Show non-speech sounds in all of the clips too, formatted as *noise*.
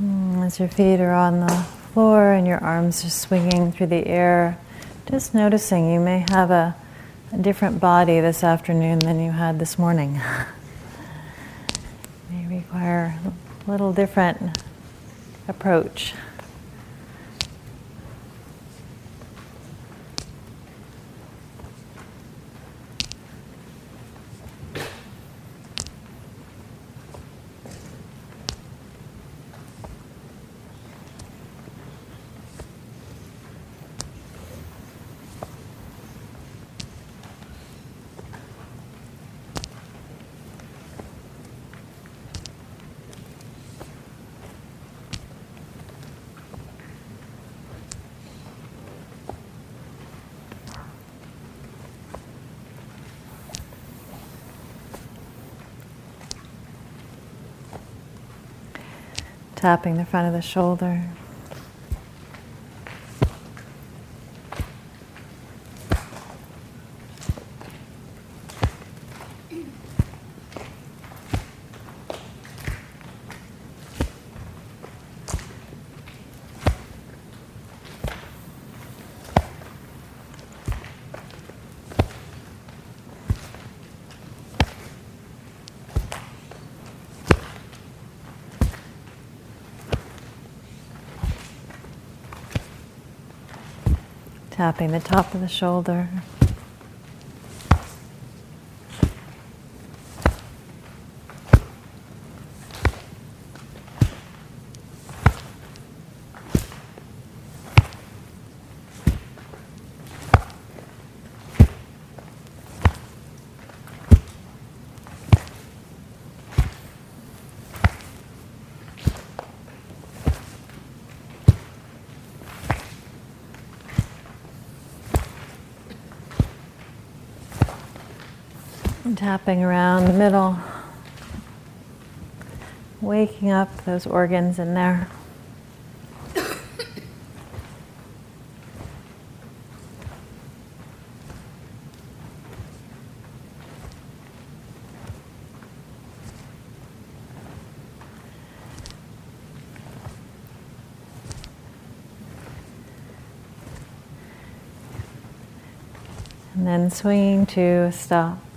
Mm, as your feet are on the floor and your arms are swinging through the air, just noticing you may have a, a different body this afternoon than you had this morning. *laughs* may require a little different approach. Tapping the front of the shoulder. Tapping the top of the shoulder. Tapping around the middle, waking up those organs in there. And then swinging to stop.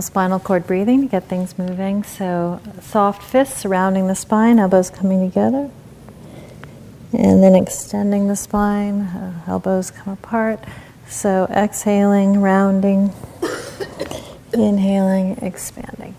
Little spinal cord breathing to get things moving. So, soft fists surrounding the spine, elbows coming together. And then extending the spine, uh, elbows come apart. So, exhaling, rounding, *coughs* inhaling, expanding.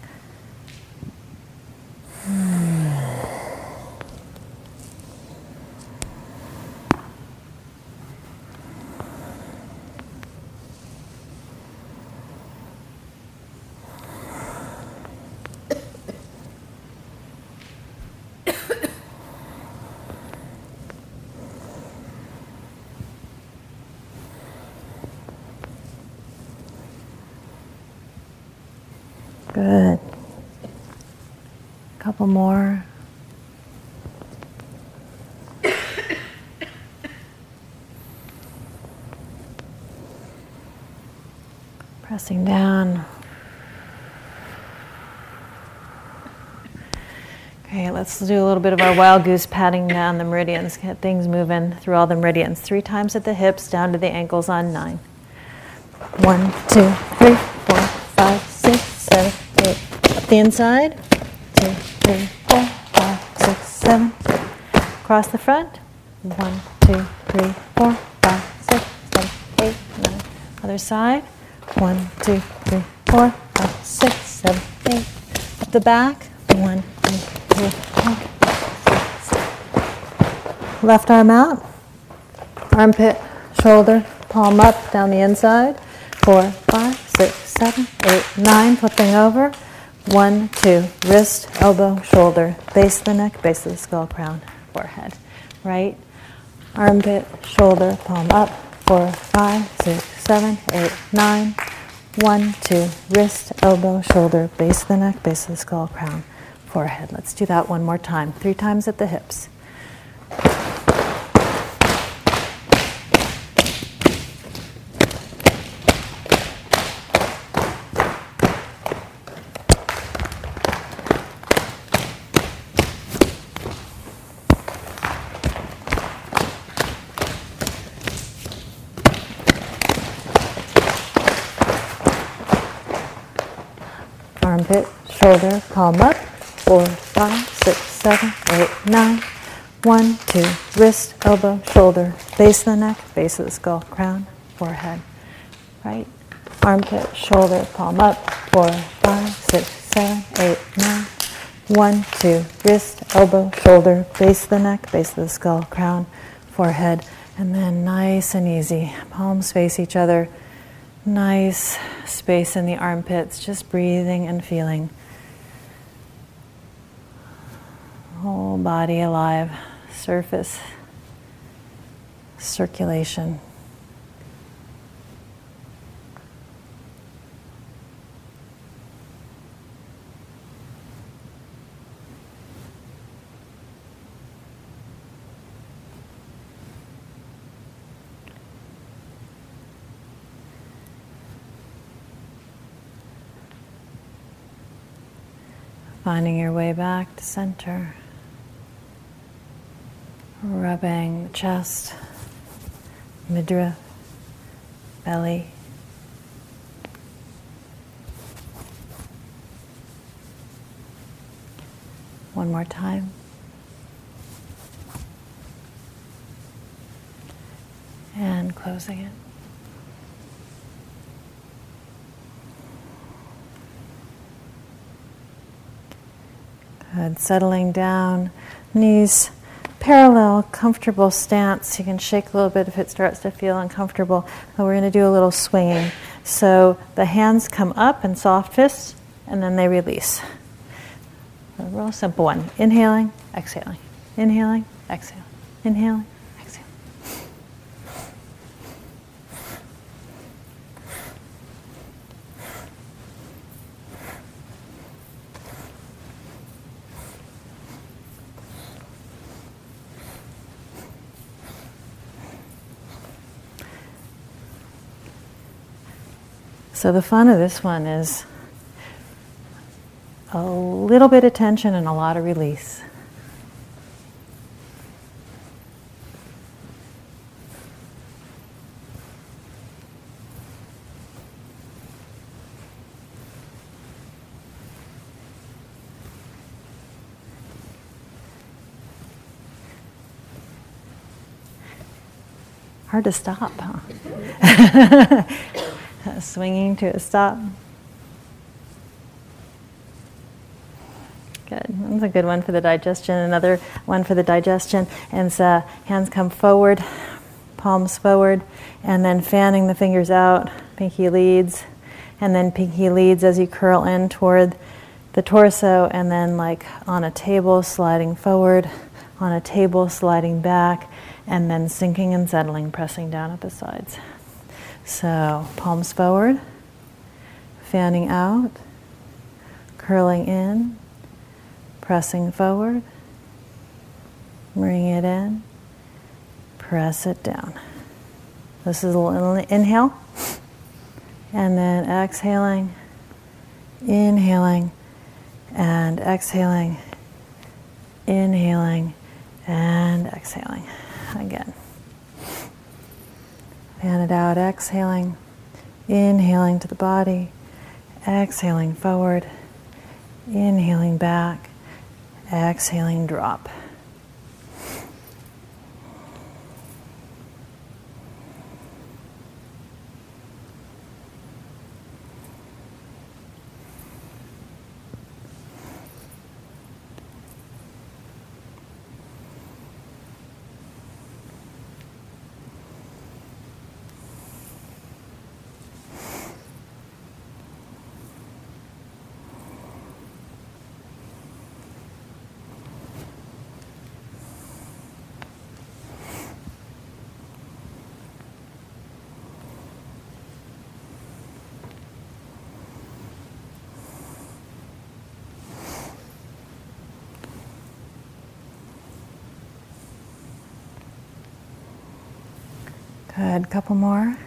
Good. A couple more. Pressing down. Okay, let's do a little bit of our wild goose patting down the meridians, get things moving through all the meridians. Three times at the hips, down to the ankles on nine. One, two, three, four, five, six, seven, the inside. Two, three, four, five, six, seven. Across the front. One, two, three, four, five, six, seven, eight, nine. Other side. One, two, three, four, five, six, seven, eight. Up the back. One, two, three, four, five, six. Left arm out. Armpit, shoulder, palm up, down the inside. Four, five, six, seven, eight, nine. Flipping over. One, two, wrist, elbow, shoulder, base of the neck, base of the skull, crown, forehead. Right, armpit, shoulder, palm up. Four, five, six, seven, eight, nine. One, two, wrist, elbow, shoulder, base of the neck, base of the skull, crown, forehead. Let's do that one more time. Three times at the hips. armpit, shoulder, palm up. Four, five, six, seven, eight, nine. One, two, wrist, elbow, shoulder, base of the neck, base of the skull, crown, forehead. Right, armpit, shoulder, palm up. Four, five, six, seven, eight, nine. One, two, wrist, elbow, shoulder, base of the neck, base of the skull, crown, forehead. And then nice and easy, palms face each other. Nice space in the armpits, just breathing and feeling. Whole body alive surface circulation. Finding your way back to center rubbing the chest, midriff, belly. One more time. And closing it. Good. Settling down, knees parallel, comfortable stance. You can shake a little bit if it starts to feel uncomfortable. And we're going to do a little swinging. So the hands come up in soft fists, and then they release. A real simple one. Inhaling, exhaling. Inhaling, exhaling. Inhaling, So the fun of this one is a little bit of tension and a lot of release. Hard to stop, huh? *laughs* swinging to a stop. Good. That's a good one for the digestion. Another one for the digestion. And so hands come forward, palms forward, and then fanning the fingers out, pinky leads, and then pinky leads as you curl in toward the torso, and then like on a table, sliding forward, on a table, sliding back, and then sinking and settling, pressing down at the sides. So, palms forward, fanning out, curling in, pressing forward, bring it in, press it down. This is a little inhale, and then exhaling, inhaling, and exhaling, inhaling, and exhaling. Again. Fan it out, exhaling, inhaling to the body, exhaling forward, inhaling back, exhaling drop. Good. Couple more.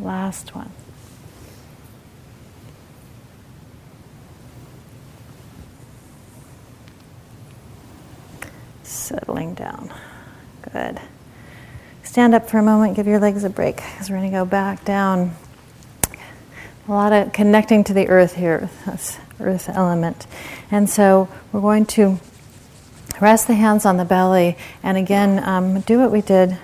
Last one. Settling down. Good. stand up for a moment, give your legs a break because we're going to go back down. A lot of connecting to the earth here, this earth element. And so we're going to rest the hands on the belly and again um, do what we did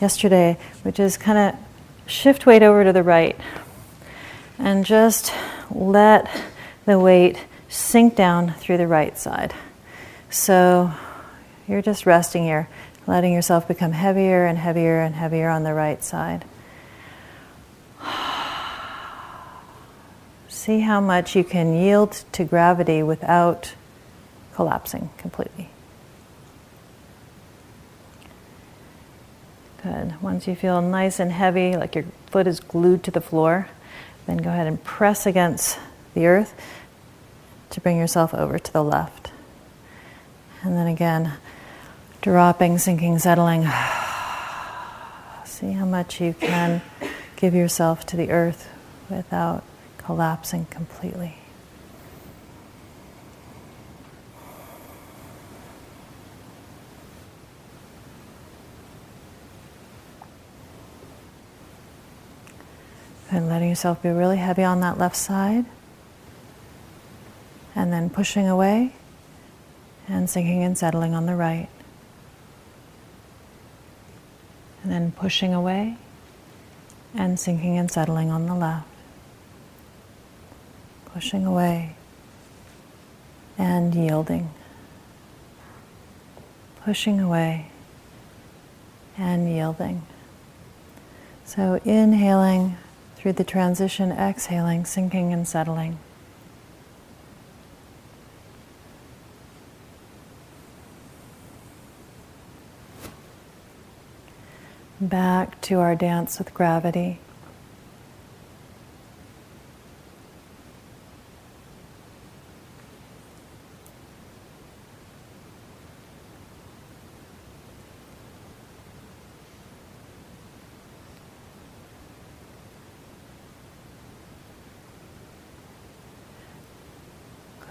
yesterday, which is kind of shift weight over to the right and just let the weight sink down through the right side. So you're just resting here, letting yourself become heavier and heavier and heavier on the right side. See how much you can yield to gravity without collapsing completely. Good. Once you feel nice and heavy, like your foot is glued to the floor, then go ahead and press against the earth to bring yourself over to the left. And then again, dropping, sinking, settling. *sighs* See how much you can give yourself to the earth without collapsing completely. And letting yourself be really heavy on that left side. And then pushing away and sinking and settling on the right. And then pushing away and sinking and settling on the left. Pushing away and yielding. Pushing away and yielding. So inhaling through the transition, exhaling, sinking and settling. Back to our dance with gravity.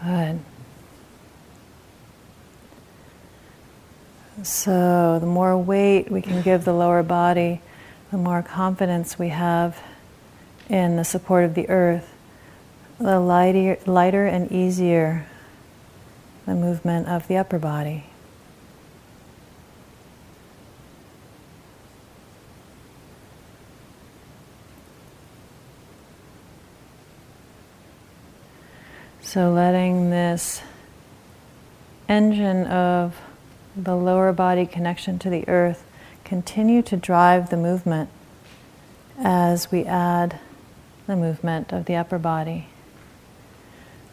Good. So, the more weight we can give the lower body, the more confidence we have in the support of the earth, the lighter, lighter and easier the movement of the upper body. So letting this engine of the lower body connection to the earth continue to drive the movement as we add the movement of the upper body.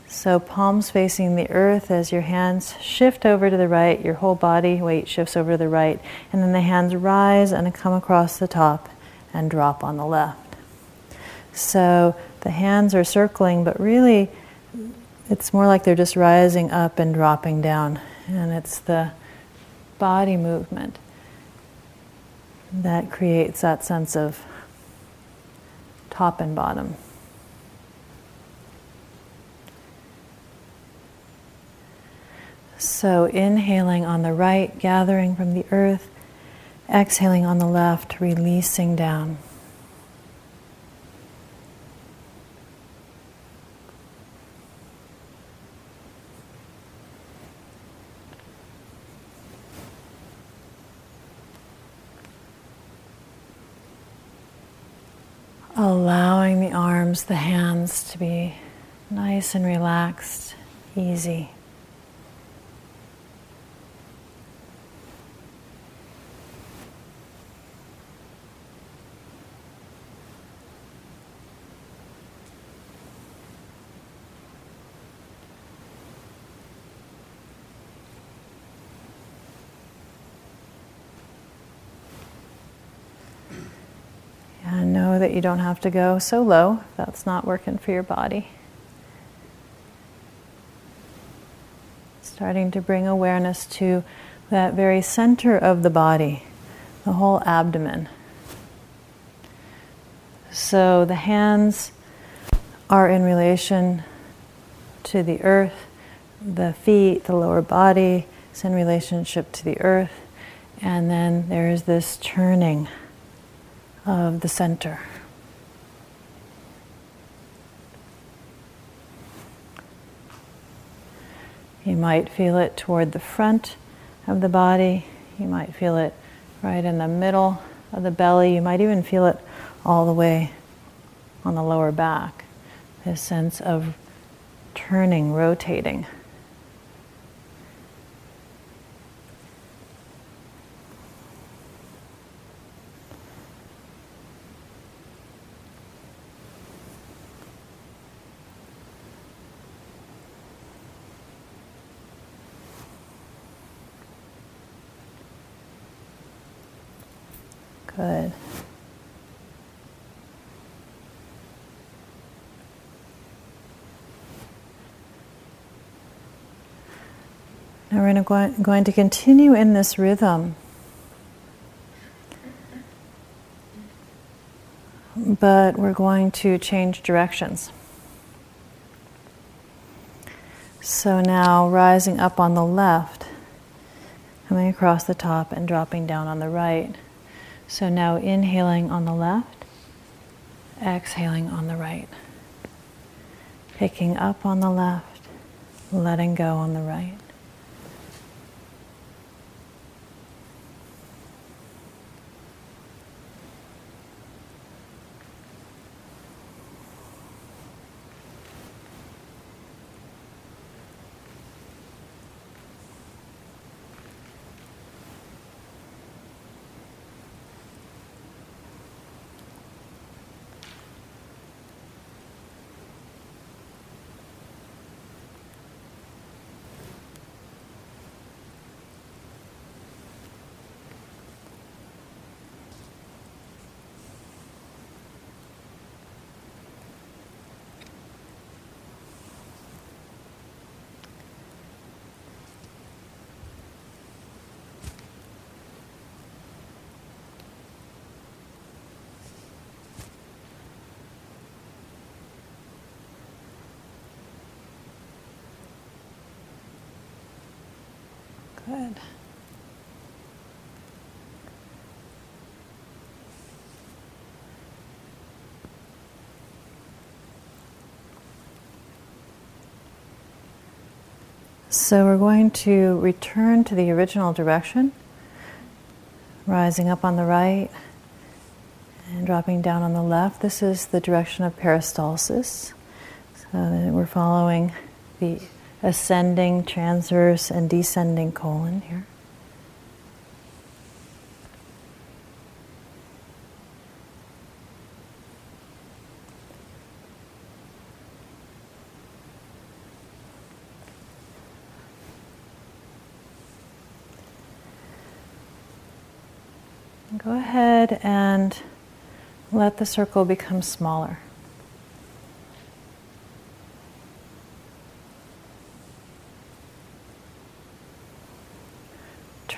So, palms facing the earth as your hands shift over to the right, your whole body weight shifts over to the right, and then the hands rise and come across the top and drop on the left. So, the hands are circling, but really it's more like they're just rising up and dropping down. And it's the body movement that creates that sense of top and bottom. So, inhaling on the right, gathering from the earth, exhaling on the left, releasing down. Allowing the arms, the hands to be nice and relaxed, easy. That you don't have to go so low that's not working for your body. Starting to bring awareness to that very center of the body, the whole abdomen. So the hands are in relation to the earth, the feet, the lower body is in relationship to the earth, and then there is this turning of the center. You might feel it toward the front of the body. You might feel it right in the middle of the belly. You might even feel it all the way on the lower back. This sense of turning, rotating. Good. Now we're go- going to continue in this rhythm. But we're going to change directions. So now rising up on the left, coming across the top and dropping down on the right. So now inhaling on the left, exhaling on the right. Picking up on the left, letting go on the right. Good. So we're going to return to the original direction, rising up on the right and dropping down on the left. This is the direction of peristalsis. So we're following the ascending, transverse, and descending colon here. Go ahead and let the circle become smaller.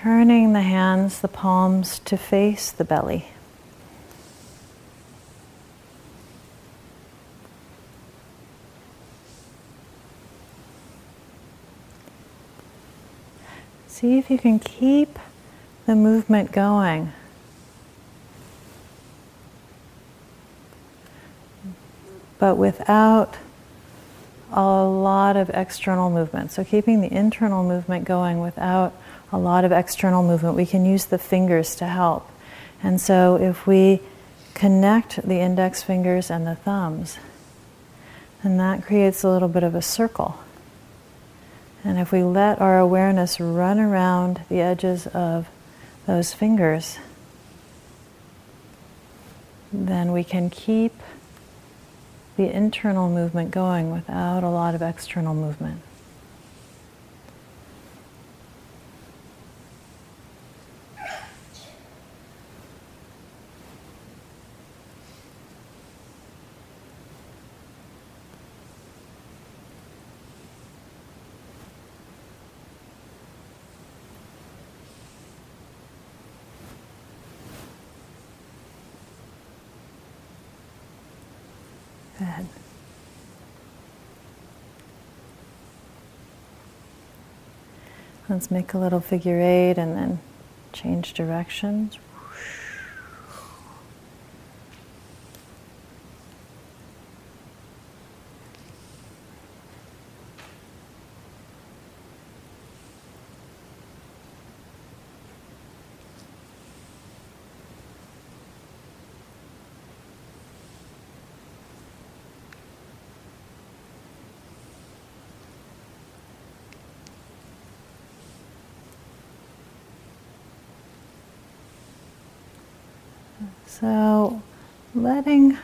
Turning the hands, the palms to face the belly. See if you can keep the movement going. But without a lot of external movement. So, keeping the internal movement going without a lot of external movement. We can use the fingers to help. And so if we connect the index fingers and the thumbs, then that creates a little bit of a circle. And if we let our awareness run around the edges of those fingers, then we can keep the internal movement going without a lot of external movement. Let's make a little figure eight and then change directions. So, letting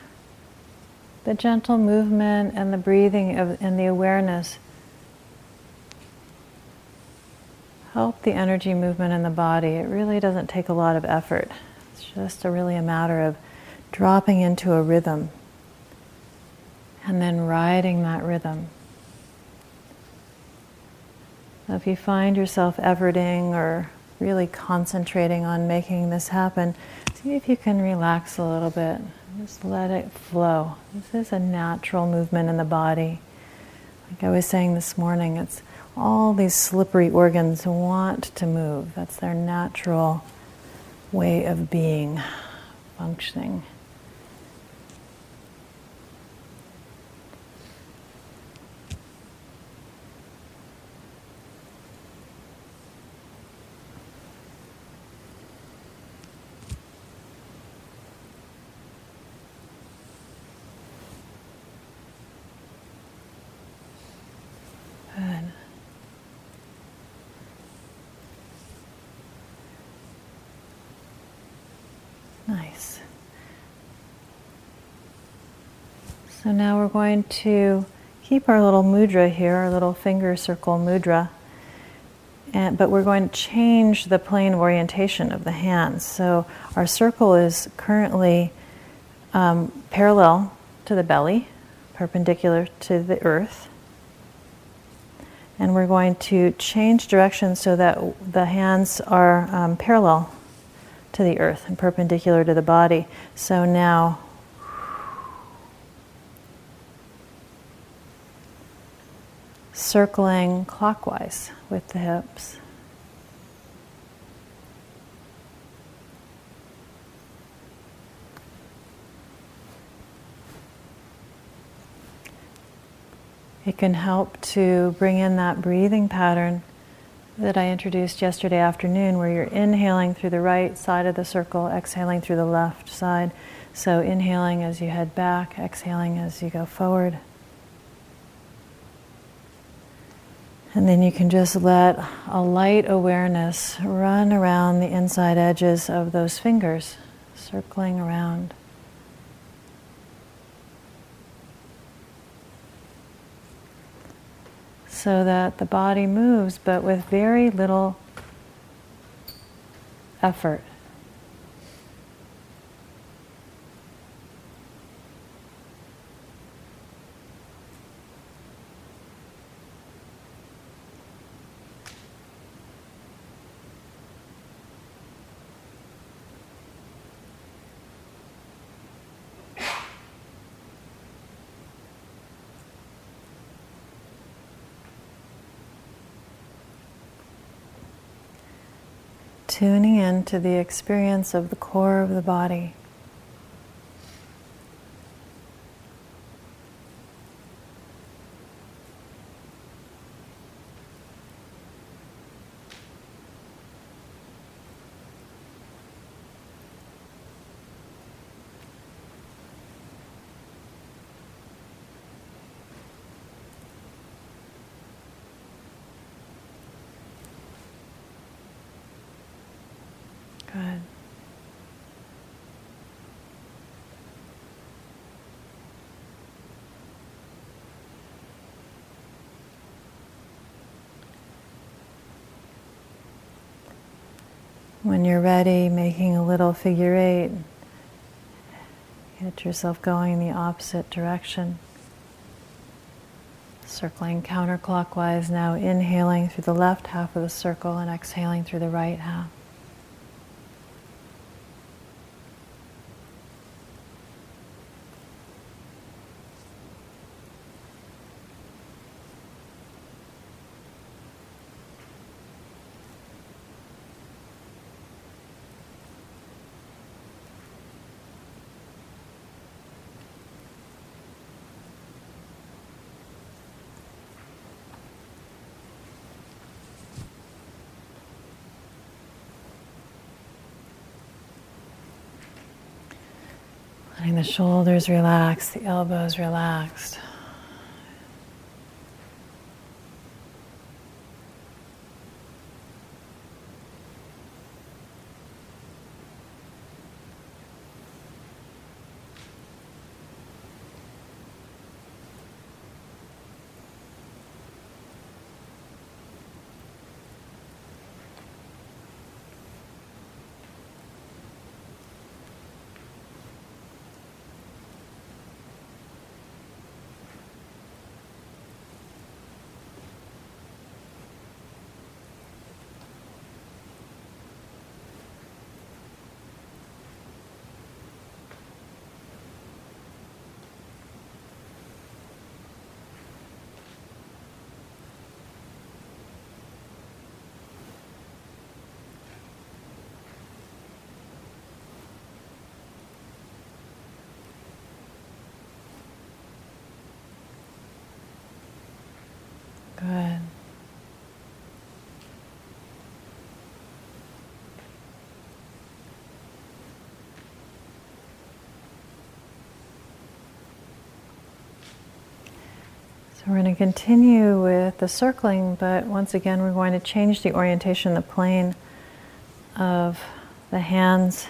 the gentle movement and the breathing of, and the awareness help the energy movement in the body. It really doesn't take a lot of effort. It's just a really a matter of dropping into a rhythm and then riding that rhythm. If you find yourself efforting or really concentrating on making this happen, see if you can relax a little bit. Just let it flow. This is a natural movement in the body. Like I was saying this morning, it's all these slippery organs want to move. That's their natural way of being, functioning. Nice. So now we're going to keep our little mudra here, our little finger circle mudra, and, but we're going to change the plane of orientation of the hands. So our circle is currently um, parallel to the belly, perpendicular to the earth. And we're going to change direction so that the hands are um, parallel to the earth and perpendicular to the body. So now circling clockwise with the hips. It can help to bring in that breathing pattern that I introduced yesterday afternoon, where you're inhaling through the right side of the circle, exhaling through the left side. So, inhaling as you head back, exhaling as you go forward. And then you can just let a light awareness run around the inside edges of those fingers, circling around. so that the body moves but with very little effort. Tuning in to the experience of the core of the body. Good. When you're ready, making a little figure eight, get yourself going in the opposite direction. Circling counterclockwise, now inhaling through the left half of the circle and exhaling through the right half. Letting the shoulders relax, the elbows relaxed. So we're going to continue with the circling, but once again, we're going to change the orientation, the plane of the hands.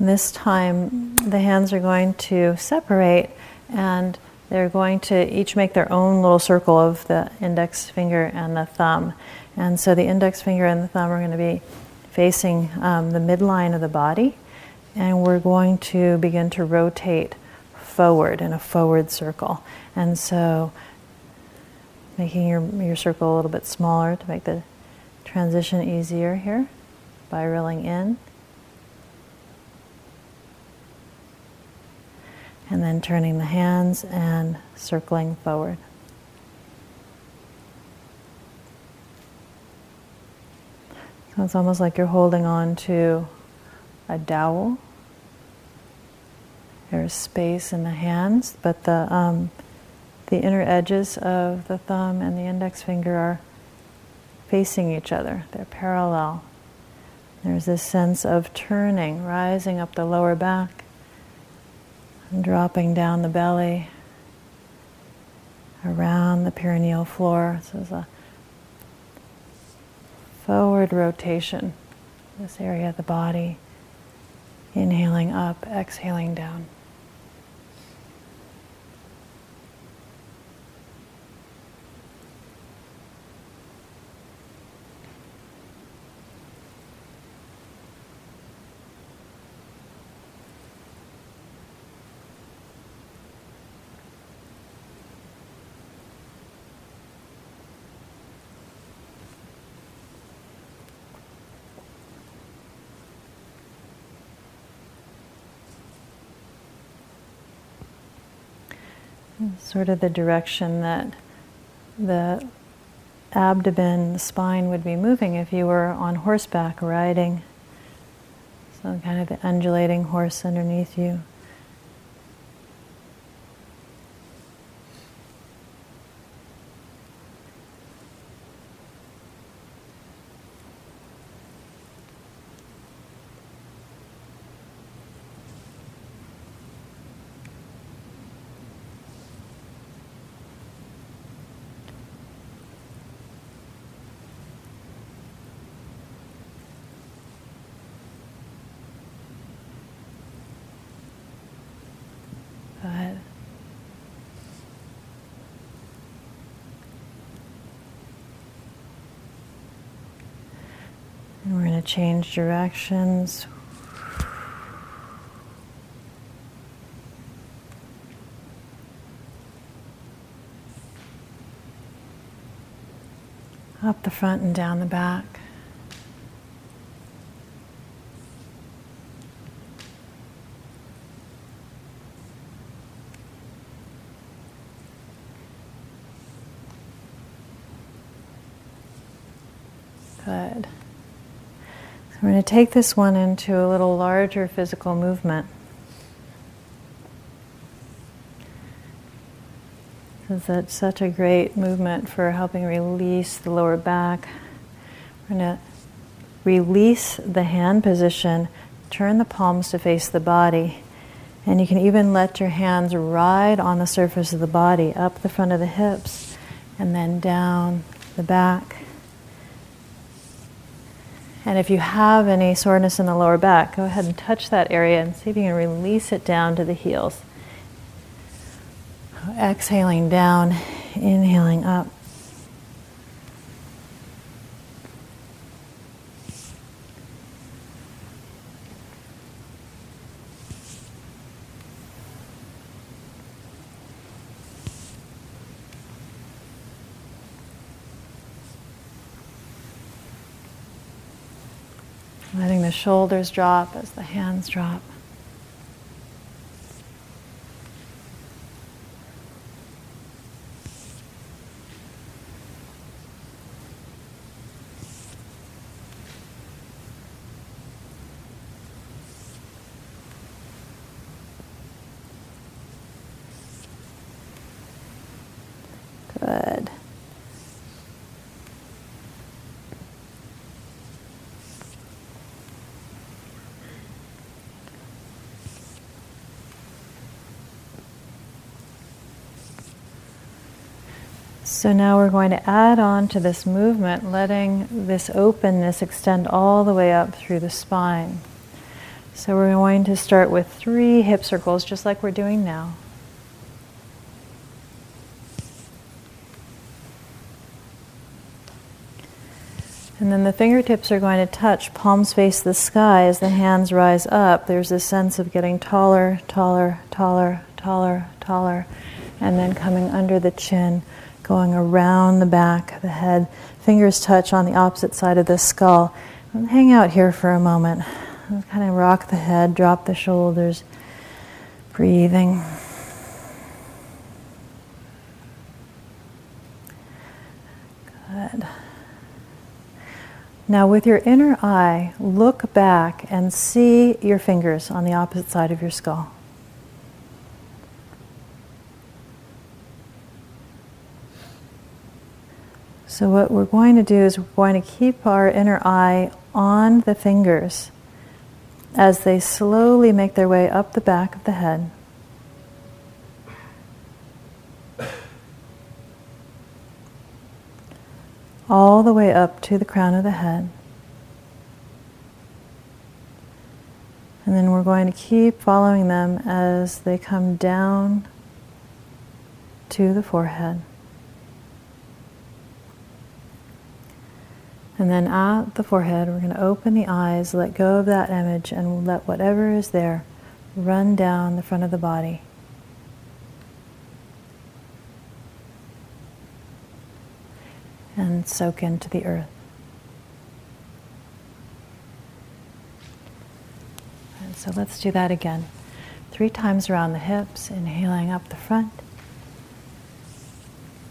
This time, the hands are going to separate and they're going to each make their own little circle of the index finger and the thumb. And so the index finger and the thumb are going to be facing um, the midline of the body, and we're going to begin to rotate forward in a forward circle. And so making your, your circle a little bit smaller to make the transition easier here, spiraling in. and then turning the hands and circling forward. So it's almost like you're holding on to a dowel. There's space in the hands, but the um, the inner edges of the thumb and the index finger are facing each other. They're parallel. There's this sense of turning, rising up the lower back and dropping down the belly around the perineal floor. This is a forward rotation, this area of the body. Inhaling up, exhaling down. Sort of the direction that the abdomen, the spine would be moving if you were on horseback riding. So, kind of the undulating horse underneath you. And we're going to change directions. Up the front and down the back. Good. We're going to take this one into a little larger physical movement. Because that's such a great movement for helping release the lower back. We're going to release the hand position, turn the palms to face the body, and you can even let your hands ride on the surface of the body, up the front of the hips, and then down the back. And if you have any soreness in the lower back, go ahead and touch that area and see if you can release it down to the heels. Exhaling down, inhaling up. Letting the shoulders drop as the hands drop. So now we're going to add on to this movement, letting this openness extend all the way up through the spine. So we're going to start with three hip circles, just like we're doing now. And then the fingertips are going to touch, palms face the sky as the hands rise up. There's this sense of getting taller, taller, taller, taller, taller, and then coming under the chin, going around the back of the head. Fingers touch on the opposite side of the skull. Hang out here for a moment. Kind of rock the head, drop the shoulders, breathing. Good. Now, with your inner eye, look back and see your fingers on the opposite side of your skull. So, what we're going to do is we're going to keep our inner eye on the fingers as they slowly make their way up the back of the head. All the way up to the crown of the head. And then we're going to keep following them as they come down to the forehead. And then at the forehead, we're going to open the eyes, let go of that image, and let whatever is there run down the front of the body. And soak into the earth. And so let's do that again. Three times around the hips, inhaling up the front,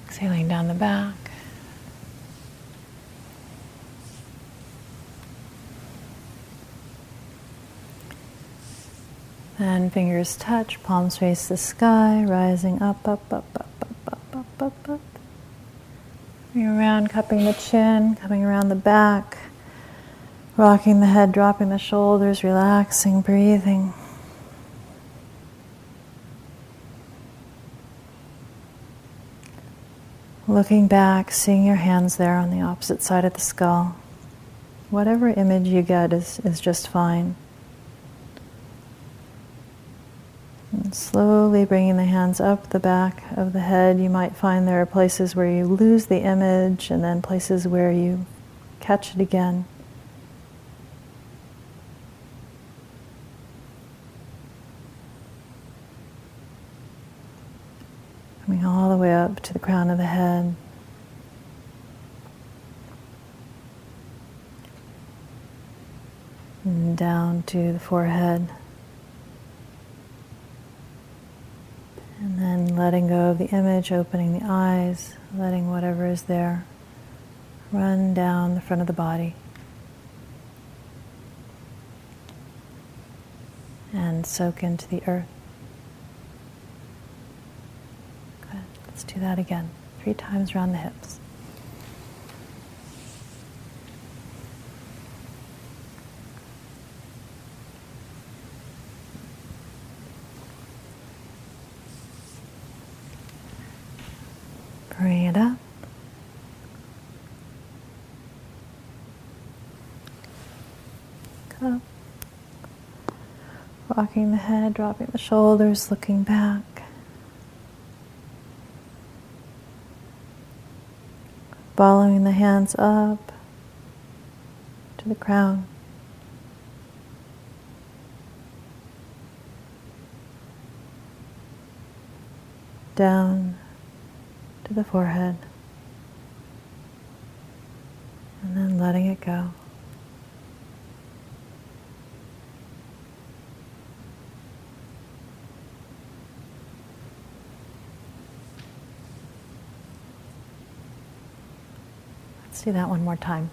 exhaling down the back. And fingers touch, palms face the sky, rising up, up, up, up, up, up, up, up, up. Coming around, cupping the chin, coming around the back, rocking the head, dropping the shoulders, relaxing, breathing. Looking back, seeing your hands there on the opposite side of the skull. Whatever image you get is, is just fine. Slowly bringing the hands up the back of the head, you might find there are places where you lose the image and then places where you catch it again. Coming all the way up to the crown of the head. And down to the forehead. And then letting go of the image, opening the eyes, letting whatever is there run down the front of the body. And soak into the earth. Good. Let's do that again. Three times around the hips. Bring it up. Up. The head, dropping the shoulders, looking back. Following the hands up to the crown. Down to the forehead. And then letting it go. Let's do that one more time.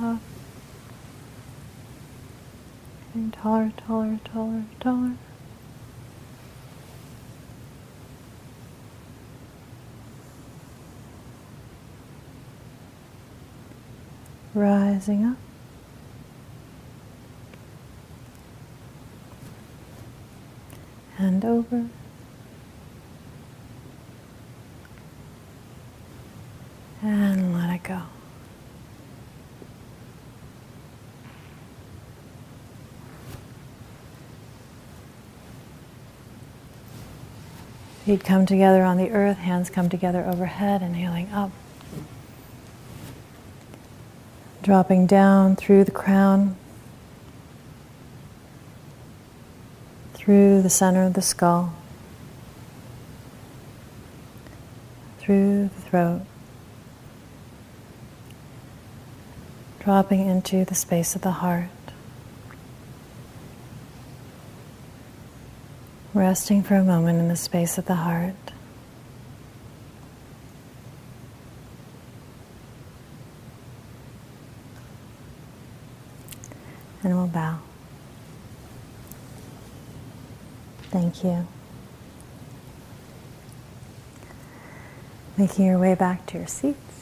up. Getting taller, taller, taller, taller. rising up. And over. And let it go. Feet come together on the earth, hands come together overhead, inhaling up. Dropping down through the crown, through the center of the skull, through the throat, dropping into the space of the heart. Resting for a moment in the space of the heart. And we'll bow. Thank you. Making your way back to your seats.